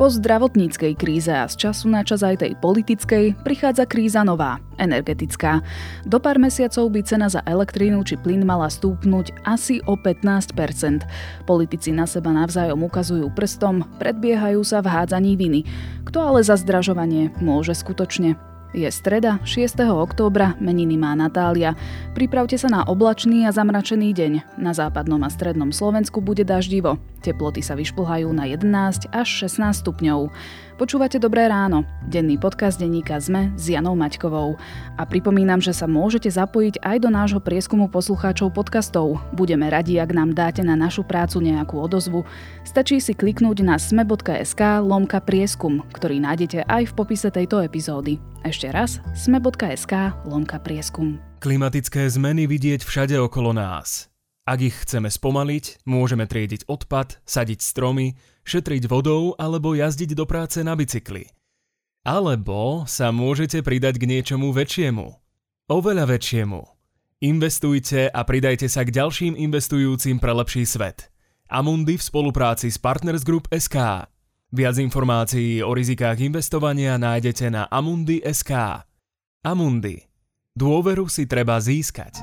Po zdravotníckej kríze a z času na čas aj tej politickej prichádza kríza nová, energetická. Do pár mesiacov by cena za elektrínu či plyn mala stúpnuť asi o 15% Politici na seba navzájom ukazujú prstom, predbiehajú sa v hádzaní viny. Kto ale za zdražovanie môže skutočne? Je streda, 6. októbra, meniny má Natália. Pripravte sa na oblačný a zamračený deň. Na západnom a strednom Slovensku bude daždivo. Teploty sa vyšplhajú na 11 až 16 stupňov. Počúvate Dobré ráno, denný podcast denníka ZME s Janou Maťkovou. A pripomínam, že sa môžete zapojiť aj do nášho prieskumu poslucháčov podcastov. Budeme radi, ak nám dáte na našu prácu nejakú odozvu. Stačí si kliknúť na sme.sk lomka prieskum, ktorý nájdete aj v popise tejto epizódy. Ešte raz, sme.sk lomka prieskum. Klimatické zmeny vidieť všade okolo nás. Ak ich chceme spomaliť, môžeme triediť odpad, sadiť stromy, šetriť vodou alebo jazdiť do práce na bicykli. Alebo sa môžete pridať k niečomu väčšiemu. Oveľa väčšiemu. Investujte a pridajte sa k ďalším investujúcim pre lepší svet. Amundi v spolupráci s Partners Group SK. Viac informácií o rizikách investovania nájdete na Amundi.sk. Amundi. Dôveru si treba získať.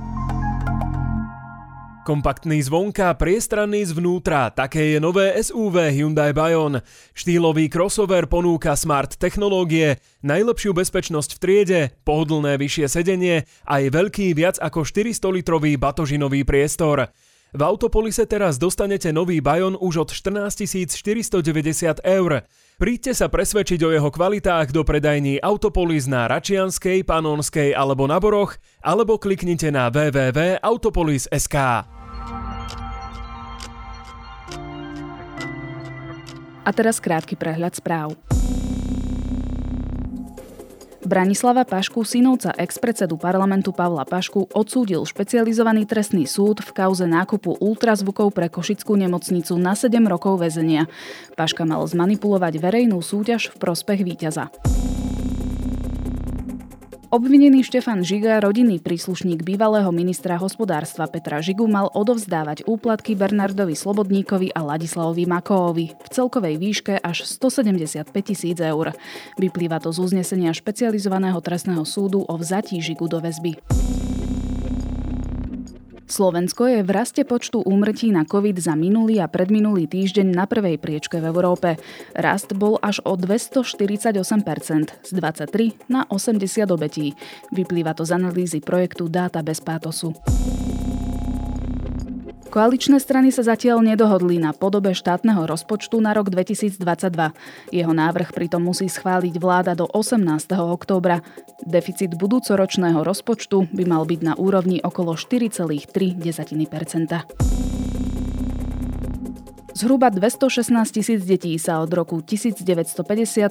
Kompaktný zvonka, priestranný zvnútra, také je nové SUV Hyundai Bayon. Štýlový crossover ponúka smart technológie, najlepšiu bezpečnosť v triede, pohodlné vyššie sedenie a aj veľký viac ako 400-litrový batožinový priestor. V Autopolise teraz dostanete nový Bayon už od 14 490 eur. Príďte sa presvedčiť o jeho kvalitách do predajní Autopolis na Račianskej, Panonskej alebo na Boroch, alebo kliknite na www.autopolis.sk. A teraz krátky prehľad správ. Branislava Pašku, synovca ex-predsedu parlamentu Pavla Pašku, odsúdil špecializovaný trestný súd v kauze nákupu ultrazvukov pre Košickú nemocnicu na 7 rokov väzenia. Paška mal zmanipulovať verejnú súťaž v prospech víťaza. Obvinený Štefan Žiga, rodinný príslušník bývalého ministra hospodárstva Petra Žigu, mal odovzdávať úplatky Bernardovi Slobodníkovi a Ladislavovi Makoovi v celkovej výške až 175 tisíc eur. Vyplýva to z uznesenia špecializovaného trestného súdu o vzatí Žigu do väzby. Slovensko je v raste počtu úmrtí na COVID za minulý a predminulý týždeň na prvej priečke v Európe. Rast bol až o 248%, z 23 na 80 obetí. Vyplýva to z analýzy projektu Dáta bez pátosu. Koaličné strany sa zatiaľ nedohodli na podobe štátneho rozpočtu na rok 2022. Jeho návrh pritom musí schváliť vláda do 18. októbra. Deficit budúcoročného rozpočtu by mal byť na úrovni okolo 4,3 Zhruba 216 tisíc detí sa od roku 1950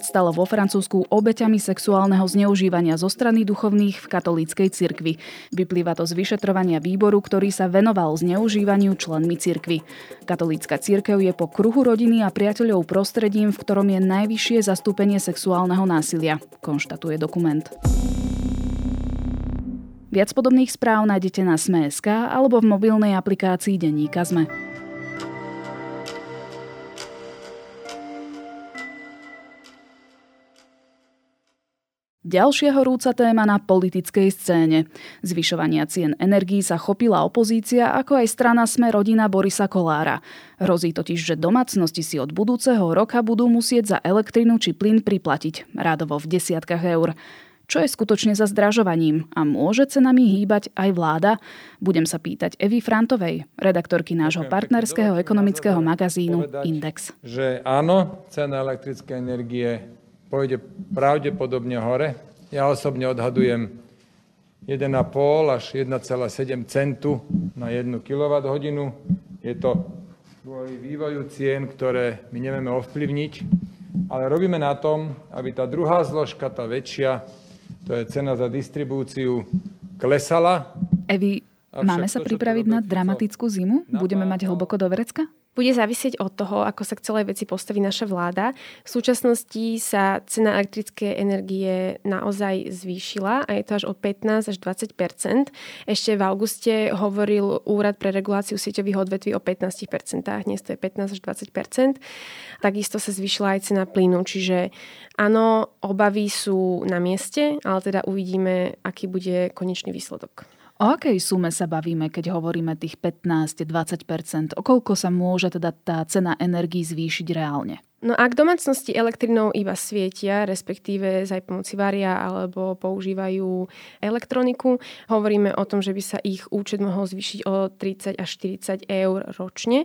stalo vo Francúzsku obeťami sexuálneho zneužívania zo strany duchovných v katolíckej cirkvi. Vyplýva to z vyšetrovania výboru, ktorý sa venoval zneužívaniu členmi cirkvy. Katolícka cirkev je po kruhu rodiny a priateľov prostredím, v ktorom je najvyššie zastúpenie sexuálneho násilia, konštatuje dokument. Viac podobných správ nájdete na Sme.sk alebo v mobilnej aplikácii Denníka Sme. Ďalšia horúca téma na politickej scéne. Zvyšovania cien energií sa chopila opozícia, ako aj strana Sme rodina Borisa Kolára. Hrozí totiž, že domácnosti si od budúceho roka budú musieť za elektrinu či plyn priplatiť, rádovo v desiatkách eur. Čo je skutočne za zdražovaním a môže cenami hýbať aj vláda? Budem sa pýtať Evy Frantovej, redaktorky nášho partnerského ekonomického magazínu Index. Že áno, cena elektrickej energie pôjde pravdepodobne hore. Ja osobne odhadujem 1,5 až 1,7 centu na 1 kWh. Je to kvôli vývoju cien, ktoré my nevieme ovplyvniť, ale robíme na tom, aby tá druhá zložka, tá väčšia, to je cena za distribúciu, klesala. Evi, máme sa pripraviť na dramatickú zimu? Budeme mať hlboko do vrecka? Bude závisieť od toho, ako sa k celej veci postaví naša vláda. V súčasnosti sa cena elektrickej energie naozaj zvýšila a je to až o 15 až 20% Ešte v auguste hovoril Úrad pre reguláciu sieťových odvetví o 15 dnes to je 15 až 20% Takisto sa zvýšila aj cena plynu, čiže áno, obavy sú na mieste, ale teda uvidíme, aký bude konečný výsledok. O akej sume sa bavíme, keď hovoríme tých 15-20%? O koľko sa môže teda tá cena energii zvýšiť reálne? No ak domácnosti elektrinou iba svietia, respektíve za pomoci varia alebo používajú elektroniku, hovoríme o tom, že by sa ich účet mohol zvýšiť o 30 až 40 eur ročne.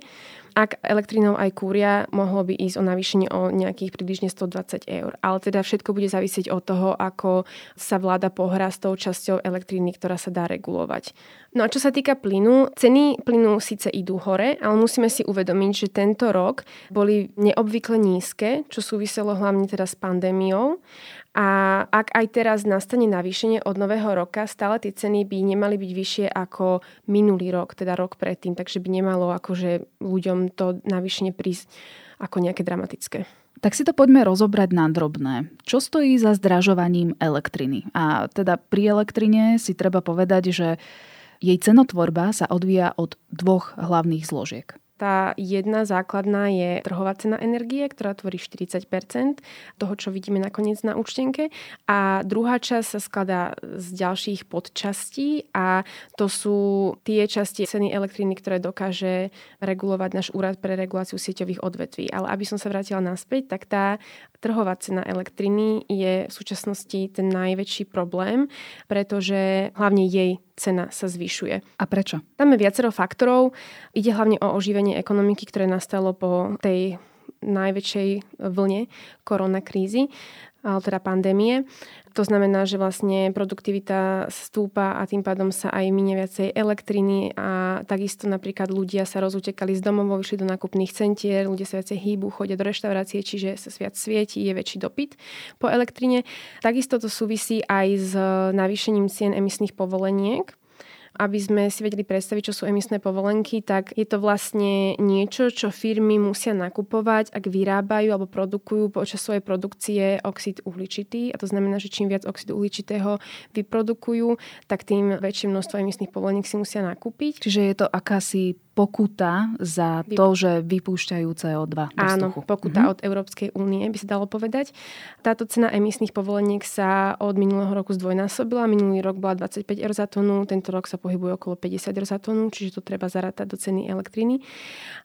Ak elektrinou aj kúria, mohlo by ísť o navýšenie o nejakých približne 120 eur. Ale teda všetko bude závisieť od toho, ako sa vláda pohrá s tou časťou elektriny, ktorá sa dá regulovať. No a čo sa týka plynu, ceny plynu síce idú hore, ale musíme si uvedomiť, že tento rok boli neobvykle nízke, čo súviselo hlavne teda s pandémiou. A ak aj teraz nastane navýšenie od nového roka, stále tie ceny by nemali byť vyššie ako minulý rok, teda rok predtým, takže by nemalo akože ľuďom to navýšenie prísť ako nejaké dramatické. Tak si to poďme rozobrať na drobné. Čo stojí za zdražovaním elektriny? A teda pri elektrine si treba povedať, že jej cenotvorba sa odvíja od dvoch hlavných zložiek. Tá jedna základná je trhová cena energie, ktorá tvorí 40% toho, čo vidíme nakoniec na účtenke. A druhá časť sa skladá z ďalších podčastí a to sú tie časti ceny elektriny, ktoré dokáže regulovať náš úrad pre reguláciu sieťových odvetví. Ale aby som sa vrátila naspäť, tak tá trhová cena elektriny je v súčasnosti ten najväčší problém, pretože hlavne jej cena sa zvyšuje. A prečo? Tam je viacero faktorov. Ide hlavne o oživenie ekonomiky, ktoré nastalo po tej najväčšej vlne koronakrízy, teda pandémie. To znamená, že vlastne produktivita stúpa a tým pádom sa aj minie viacej elektriny a takisto napríklad ľudia sa rozutekali z domov, išli do nákupných centier, ľudia sa viacej hýbu, chodia do reštaurácie, čiže sa viac svieti, je väčší dopyt po elektrine. Takisto to súvisí aj s navýšením cien emisných povoleniek, aby sme si vedeli predstaviť, čo sú emisné povolenky, tak je to vlastne niečo, čo firmy musia nakupovať, ak vyrábajú alebo produkujú počas svojej produkcie oxid uhličitý. A to znamená, že čím viac oxidu uhličitého vyprodukujú, tak tým väčšie množstvo emisných povoleniek si musia nakúpiť. Čiže je to akási pokuta za to, že vypúšťajú CO2 do Áno, pokuta mhm. od Európskej únie, by sa dalo povedať. Táto cena emisných povoleniek sa od minulého roku zdvojnásobila. Minulý rok bola 25 eur za tonu, tento rok sa pohybuje okolo 50 eur za tonu, čiže to treba zarátať do ceny elektriny.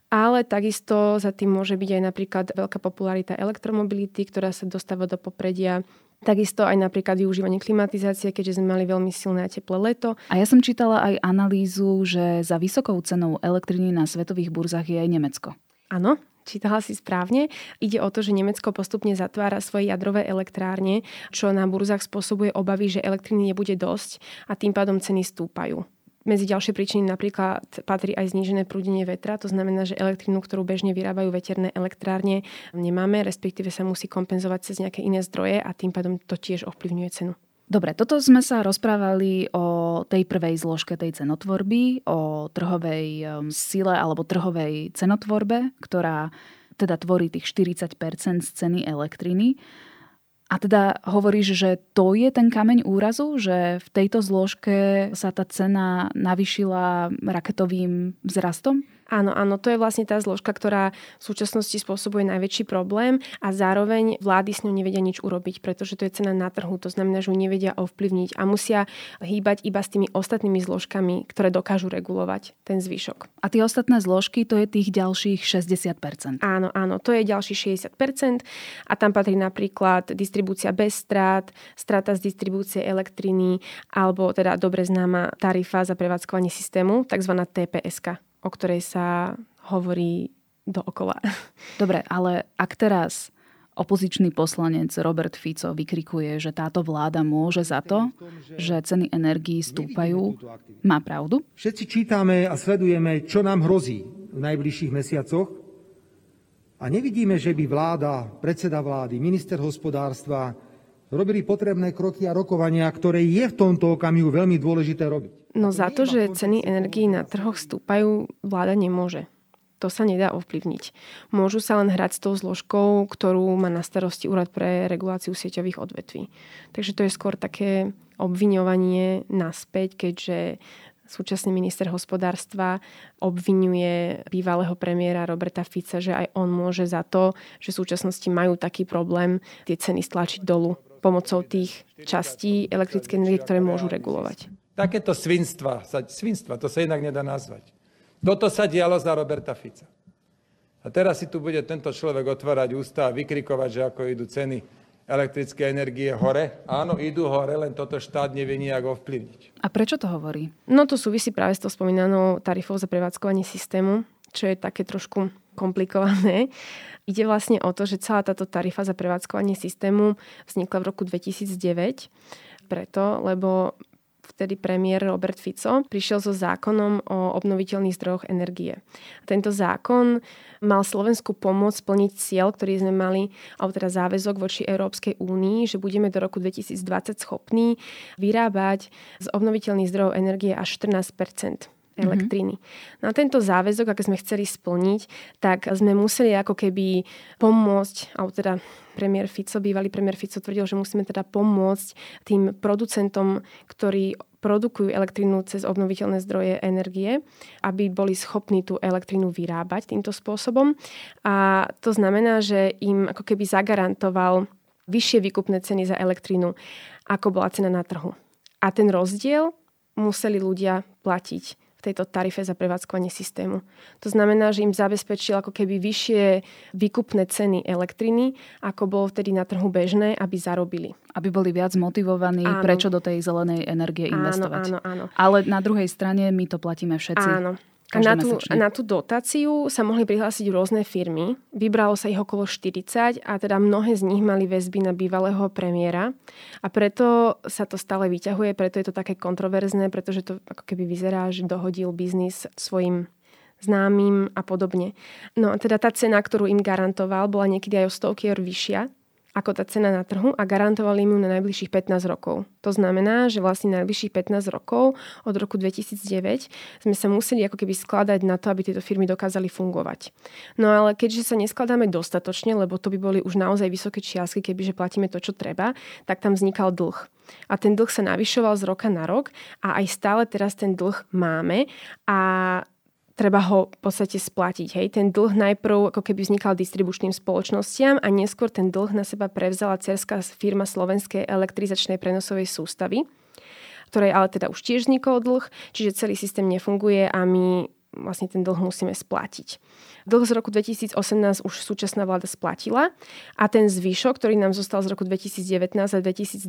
Ale takisto za tým môže byť aj napríklad veľká popularita elektromobility, ktorá sa dostáva do popredia Takisto aj napríklad využívanie klimatizácie, keďže sme mali veľmi silné a teplé leto. A ja som čítala aj analýzu, že za vysokou cenou elektriny na svetových burzách je aj Nemecko. Áno, čítala si správne. Ide o to, že Nemecko postupne zatvára svoje jadrové elektrárne, čo na burzách spôsobuje obavy, že elektriny nebude dosť a tým pádom ceny stúpajú. Medzi ďalšie príčiny napríklad patrí aj znížené prúdenie vetra, to znamená, že elektrinu, ktorú bežne vyrábajú veterné elektrárne, nemáme, respektíve sa musí kompenzovať cez nejaké iné zdroje a tým pádom to tiež ovplyvňuje cenu. Dobre, toto sme sa rozprávali o tej prvej zložke tej cenotvorby, o trhovej um, sile alebo trhovej cenotvorbe, ktorá teda tvorí tých 40 z ceny elektriny. A teda hovoríš, že to je ten kameň úrazu, že v tejto zložke sa tá cena navyšila raketovým vzrastom? Áno, áno, to je vlastne tá zložka, ktorá v súčasnosti spôsobuje najväčší problém a zároveň vlády s ňou nevedia nič urobiť, pretože to je cena na trhu, to znamená, že ju nevedia ovplyvniť a musia hýbať iba s tými ostatnými zložkami, ktoré dokážu regulovať ten zvyšok. A tie ostatné zložky, to je tých ďalších 60%. Áno, áno, to je ďalších 60% a tam patrí napríklad distribúcia bez strát, strata z distribúcie elektriny alebo teda dobre známa tarifa za prevádzkovanie systému, tzv. TPSK o ktorej sa hovorí dookola. Dobre, ale ak teraz opozičný poslanec Robert Fico vykrikuje, že táto vláda môže za to, že ceny energií stúpajú, má pravdu? Všetci čítame a sledujeme, čo nám hrozí v najbližších mesiacoch a nevidíme, že by vláda, predseda vlády, minister hospodárstva robili potrebné kroky a rokovania, ktoré je v tomto okamihu veľmi dôležité robiť. No za to, že ceny energií na trhoch stúpajú, vláda nemôže. to sa nedá ovplyvniť. Môžu sa len hrať s tou zložkou, ktorú má na starosti Úrad pre reguláciu sieťových odvetví. Takže to je skôr také obviňovanie naspäť, keďže súčasný minister hospodárstva obvinuje bývalého premiéra Roberta Fica, že aj on môže za to, že v súčasnosti majú taký problém tie ceny stlačiť dolu pomocou tých častí elektrickej energie, ktoré môžu regulovať. Takéto svinstva, svinstva, to sa inak nedá nazvať. Toto sa dialo za Roberta Fica. A teraz si tu bude tento človek otvárať ústa a vykrikovať, že ako idú ceny elektrické energie hore. Áno, idú hore, len toto štát nevie nijak ovplyvniť. A prečo to hovorí? No to súvisí práve s tou spomínanou tarifou za prevádzkovanie systému, čo je také trošku komplikované. Ide vlastne o to, že celá táto tarifa za prevádzkovanie systému vznikla v roku 2009 preto, lebo vtedy premiér Robert Fico, prišiel so zákonom o obnoviteľných zdrojoch energie. Tento zákon mal Slovensku pomôcť splniť cieľ, ktorý sme mali, alebo teda záväzok voči Európskej únii, že budeme do roku 2020 schopní vyrábať z obnoviteľných zdrojov energie až 14 elektriny. Mm-hmm. Na tento záväzok, ak sme chceli splniť, tak sme museli ako keby pomôcť, alebo teda premiér Fico, bývalý premiér Fico tvrdil, že musíme teda pomôcť tým producentom, ktorí produkujú elektrínu cez obnoviteľné zdroje energie, aby boli schopní tú elektrínu vyrábať týmto spôsobom. A to znamená, že im ako keby zagarantoval vyššie výkupné ceny za elektrínu, ako bola cena na trhu. A ten rozdiel museli ľudia platiť tejto tarife za prevádzkovanie systému. To znamená, že im zabezpečil ako keby vyššie výkupné ceny elektriny, ako bolo vtedy na trhu bežné, aby zarobili. Aby boli viac motivovaní, áno. prečo do tej zelenej energie investovať. Áno, áno, áno. Ale na druhej strane my to platíme všetci. Áno. A na, tú, a na tú dotáciu sa mohli prihlásiť rôzne firmy. Vybralo sa ich okolo 40 a teda mnohé z nich mali väzby na bývalého premiéra. A preto sa to stále vyťahuje, preto je to také kontroverzné, pretože to ako keby vyzerá, že dohodil biznis svojim známym a podobne. No a teda tá cena, ktorú im garantoval, bola niekedy aj o stovky eur vyššia ako tá cena na trhu a garantovali mu na najbližších 15 rokov. To znamená, že vlastne najbližších 15 rokov od roku 2009 sme sa museli ako keby skladať na to, aby tieto firmy dokázali fungovať. No ale keďže sa neskladáme dostatočne, lebo to by boli už naozaj vysoké čiastky, kebyže platíme to, čo treba, tak tam vznikal dlh. A ten dlh sa navyšoval z roka na rok a aj stále teraz ten dlh máme a treba ho v podstate splatiť. Hej. Ten dlh najprv ako keby vznikal distribučným spoločnostiam a neskôr ten dlh na seba prevzala cerská firma Slovenskej elektrizačnej prenosovej sústavy, ktorej ale teda už tiež vznikol dlh, čiže celý systém nefunguje a my vlastne ten dlh musíme splatiť. Dlh z roku 2018 už súčasná vláda splatila a ten zvyšok, ktorý nám zostal z roku 2019 a 2020,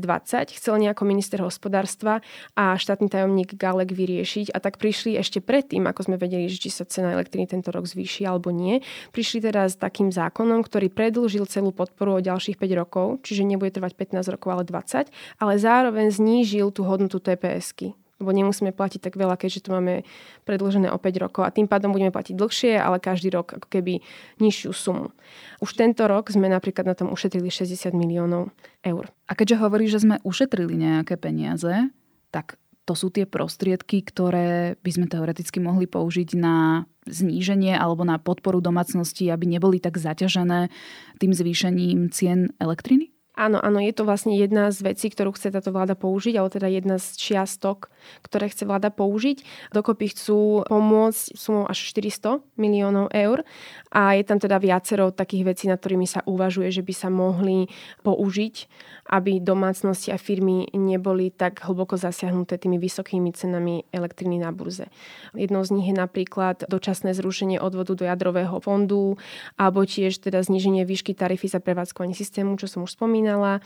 chcel nejako minister hospodárstva a štátny tajomník Galek vyriešiť a tak prišli ešte predtým, ako sme vedeli, či sa cena elektriny tento rok zvýši alebo nie. Prišli teda s takým zákonom, ktorý predlžil celú podporu o ďalších 5 rokov, čiže nebude trvať 15 rokov, ale 20, ale zároveň znížil tú hodnotu TPS-ky lebo nemusíme platiť tak veľa, keďže to máme predložené o 5 rokov a tým pádom budeme platiť dlhšie, ale každý rok ako keby nižšiu sumu. Už tento rok sme napríklad na tom ušetrili 60 miliónov eur. A keďže hovorí, že sme ušetrili nejaké peniaze, tak to sú tie prostriedky, ktoré by sme teoreticky mohli použiť na zníženie alebo na podporu domácností, aby neboli tak zaťažené tým zvýšením cien elektriny? Áno, áno, je to vlastne jedna z vecí, ktorú chce táto vláda použiť, ale teda jedna z čiastok, ktoré chce vláda použiť. Dokopy chcú pomôcť sumou až 400 miliónov eur a je tam teda viacero takých vecí, nad ktorými sa uvažuje, že by sa mohli použiť, aby domácnosti a firmy neboli tak hlboko zasiahnuté tými vysokými cenami elektriny na burze. Jednou z nich je napríklad dočasné zrušenie odvodu do jadrového fondu alebo tiež teda zníženie výšky tarify za prevádzkovanie systému, čo som už spomínala spomínala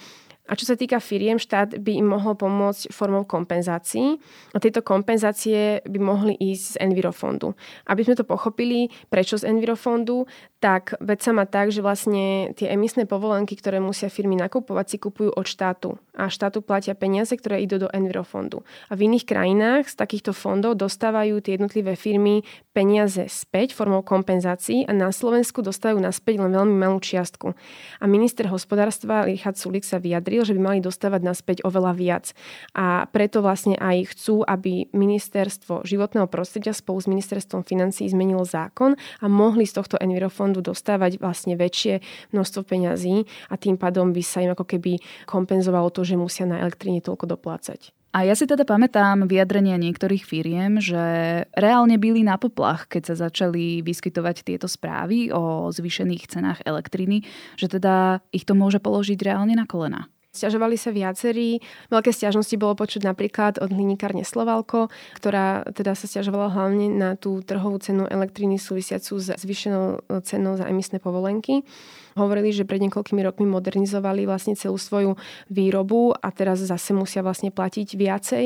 a čo sa týka firiem, štát by im mohol pomôcť formou kompenzácií. A tieto kompenzácie by mohli ísť z Envirofondu. Aby sme to pochopili, prečo z Envirofondu, tak vec sa má tak, že vlastne tie emisné povolenky, ktoré musia firmy nakupovať, si kupujú od štátu. A štátu platia peniaze, ktoré idú do Envirofondu. A v iných krajinách z takýchto fondov dostávajú tie jednotlivé firmy peniaze späť formou kompenzácií a na Slovensku dostávajú naspäť len veľmi malú čiastku. A minister hospodárstva Richard Sulik sa vyjadril, hovoril, že by mali dostávať naspäť oveľa viac. A preto vlastne aj chcú, aby ministerstvo životného prostredia spolu s ministerstvom financí zmenilo zákon a mohli z tohto Envirofondu dostávať vlastne väčšie množstvo peňazí a tým pádom by sa im ako keby kompenzovalo to, že musia na elektríne toľko doplácať. A ja si teda pamätám vyjadrenia niektorých firiem, že reálne byli na poplach, keď sa začali vyskytovať tieto správy o zvýšených cenách elektriny, že teda ich to môže položiť reálne na kolena. Sťažovali sa viacerí. Veľké stiažnosti bolo počuť napríklad od hlinikárne Slovalko, ktorá teda sa stiažovala hlavne na tú trhovú cenu elektriny súvisiacu s zvýšenou cenou za emisné povolenky. Hovorili, že pred niekoľkými rokmi modernizovali vlastne celú svoju výrobu a teraz zase musia vlastne platiť viacej.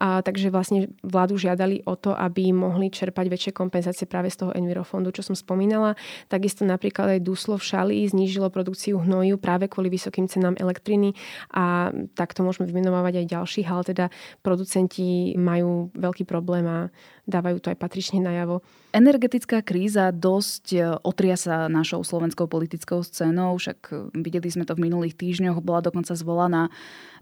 A takže vlastne vládu žiadali o to, aby mohli čerpať väčšie kompenzácie práve z toho Envirofondu, čo som spomínala. Takisto napríklad aj Duslo v Šali znížilo produkciu hnoju práve kvôli vysokým cenám elektriny a takto môžeme vymenovať aj ďalších, ale teda producenti majú veľký problém a dávajú to aj patrične najavo. Energetická kríza dosť e, otria sa našou slovenskou politickou scénou, však e, videli sme to v minulých týždňoch, bola dokonca zvolaná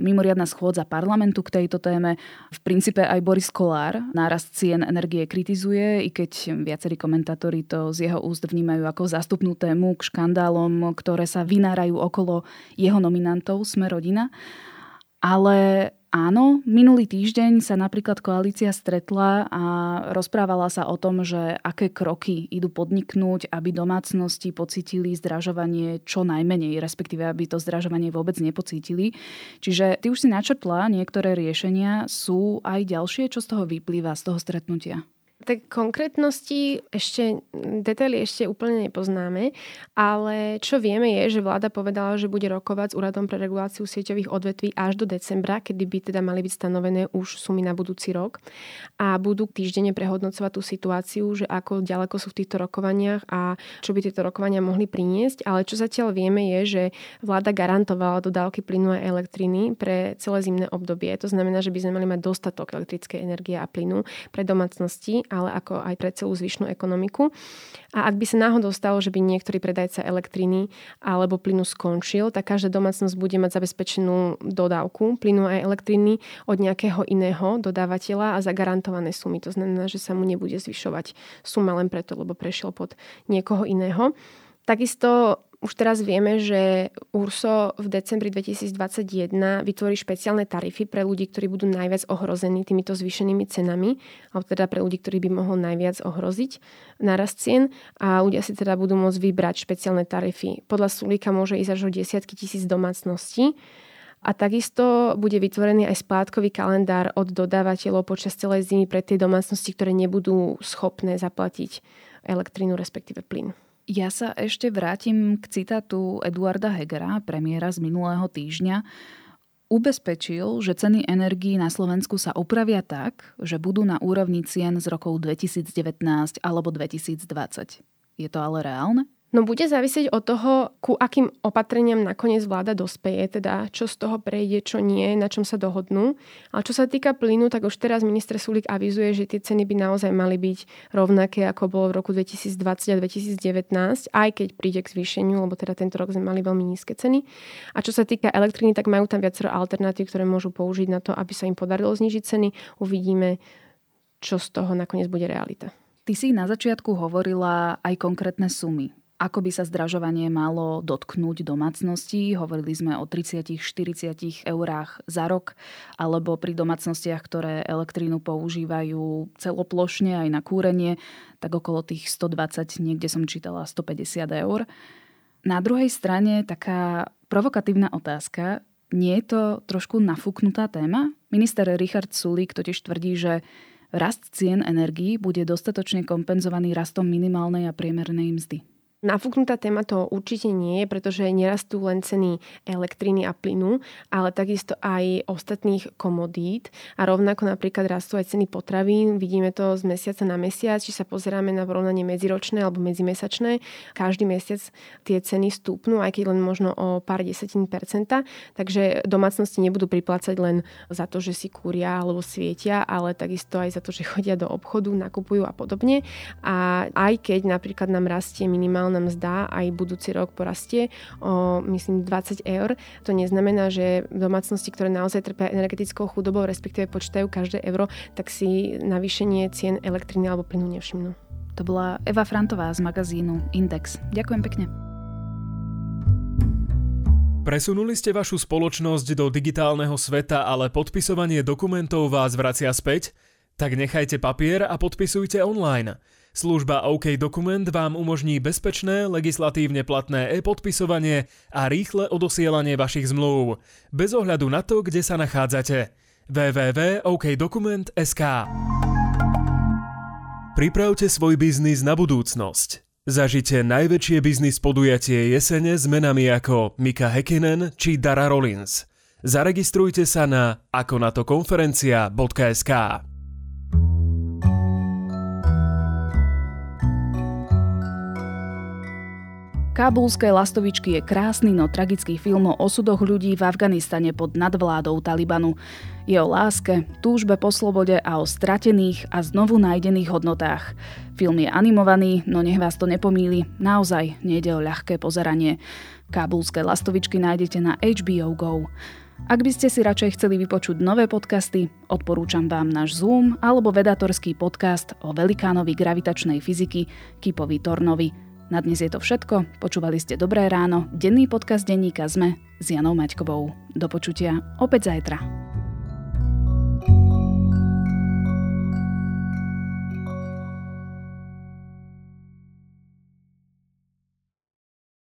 mimoriadná schôdza parlamentu k tejto téme. V princípe aj Boris Kolár nárast cien energie kritizuje, i keď viacerí komentátori to z jeho úst vnímajú ako zástupnú tému k škandálom, ktoré sa vynárajú okolo jeho nominantov Sme rodina. Ale Áno, minulý týždeň sa napríklad koalícia stretla a rozprávala sa o tom, že aké kroky idú podniknúť, aby domácnosti pocítili zdražovanie čo najmenej, respektíve aby to zdražovanie vôbec nepocítili. Čiže ty už si načrtla niektoré riešenia, sú aj ďalšie, čo z toho vyplýva z toho stretnutia? Tak konkrétnosti ešte, detaily ešte úplne nepoznáme, ale čo vieme je, že vláda povedala, že bude rokovať s Úradom pre reguláciu sieťových odvetví až do decembra, kedy by teda mali byť stanovené už sumy na budúci rok a budú týždenne prehodnocovať tú situáciu, že ako ďaleko sú v týchto rokovaniach a čo by tieto rokovania mohli priniesť. Ale čo zatiaľ vieme je, že vláda garantovala dodávky plynu a elektriny pre celé zimné obdobie. To znamená, že by sme mali mať dostatok elektrickej energie a plynu pre domácnosti ale ako aj pre celú zvyšnú ekonomiku. A ak by sa náhodou stalo, že by niektorý predajca elektriny alebo plynu skončil, tak každá domácnosť bude mať zabezpečenú dodávku plynu aj elektriny od nejakého iného dodávateľa a zagarantované sumy. To znamená, že sa mu nebude zvyšovať suma len preto, lebo prešiel pod niekoho iného. Takisto už teraz vieme, že URSO v decembri 2021 vytvorí špeciálne tarify pre ľudí, ktorí budú najviac ohrození týmito zvýšenými cenami, alebo teda pre ľudí, ktorí by mohol najviac ohroziť narast cien a ľudia si teda budú môcť vybrať špeciálne tarify. Podľa Sulíka môže ísť až o desiatky tisíc domácností. A takisto bude vytvorený aj splátkový kalendár od dodávateľov počas celej zimy pre tie domácnosti, ktoré nebudú schopné zaplatiť elektrínu, respektíve plyn. Ja sa ešte vrátim k citátu Eduarda Hegera, premiéra z minulého týždňa. Ubezpečil, že ceny energií na Slovensku sa upravia tak, že budú na úrovni cien z rokov 2019 alebo 2020. Je to ale reálne? No bude závisieť od toho, ku akým opatreniam nakoniec vláda dospeje, teda čo z toho prejde, čo nie, na čom sa dohodnú. Ale čo sa týka plynu, tak už teraz minister Sulik avizuje, že tie ceny by naozaj mali byť rovnaké, ako bolo v roku 2020 a 2019, aj keď príde k zvýšeniu, lebo teda tento rok sme mali veľmi nízke ceny. A čo sa týka elektriny, tak majú tam viacero alternatív, ktoré môžu použiť na to, aby sa im podarilo znižiť ceny. Uvidíme, čo z toho nakoniec bude realita. Ty si na začiatku hovorila aj konkrétne sumy ako by sa zdražovanie malo dotknúť domácností. Hovorili sme o 30-40 eurách za rok, alebo pri domácnostiach, ktoré elektrínu používajú celoplošne aj na kúrenie, tak okolo tých 120, niekde som čítala 150 eur. Na druhej strane taká provokatívna otázka, nie je to trošku nafúknutá téma? Minister Richard Sulík totiž tvrdí, že rast cien energií bude dostatočne kompenzovaný rastom minimálnej a priemernej mzdy. Nafúknutá téma to určite nie je, pretože nerastú len ceny elektriny a plynu, ale takisto aj ostatných komodít a rovnako napríklad rastú aj ceny potravín. Vidíme to z mesiaca na mesiac, či sa pozeráme na porovnanie medziročné alebo medzimesačné. Každý mesiac tie ceny stúpnú, aj keď len možno o pár desetín percenta. Takže domácnosti nebudú priplácať len za to, že si kúria alebo svietia, ale takisto aj za to, že chodia do obchodu, nakupujú a podobne. A aj keď napríklad nám rastie minimálne minimálna mzda aj budúci rok porastie o, myslím, 20 eur. To neznamená, že domácnosti, ktoré naozaj trpia energetickou chudobou, respektíve počítajú každé euro, tak si navýšenie cien elektriny alebo plynu nevšimnú. To bola Eva Frantová z magazínu Index. Ďakujem pekne. Presunuli ste vašu spoločnosť do digitálneho sveta, ale podpisovanie dokumentov vás vracia späť? Tak nechajte papier a podpisujte online. Služba OK Dokument vám umožní bezpečné, legislatívne platné e-podpisovanie a rýchle odosielanie vašich zmluv. Bez ohľadu na to, kde sa nachádzate. www.okdokument.sk Pripravte svoj biznis na budúcnosť. Zažite najväčšie biznis podujatie jesene s menami ako Mika Hekinen či Dara Rollins. Zaregistrujte sa na akonatokonferencia.sk Kábulské lastovičky je krásny, no tragický film o osudoch ľudí v Afganistane pod nadvládou Talibanu. Je o láske, túžbe po slobode a o stratených a znovu nájdených hodnotách. Film je animovaný, no nech vás to nepomíli, naozaj nejde o ľahké pozeranie. Kábulské lastovičky nájdete na HBO GO. Ak by ste si radšej chceli vypočuť nové podcasty, odporúčam vám náš Zoom alebo vedatorský podcast o velikánovi gravitačnej fyziky Kipovi Tornovi. Na dnes je to všetko. Počúvali ste Dobré ráno, denný podcast denníka ZME s Janou Maťkovou. Do počutia opäť zajtra.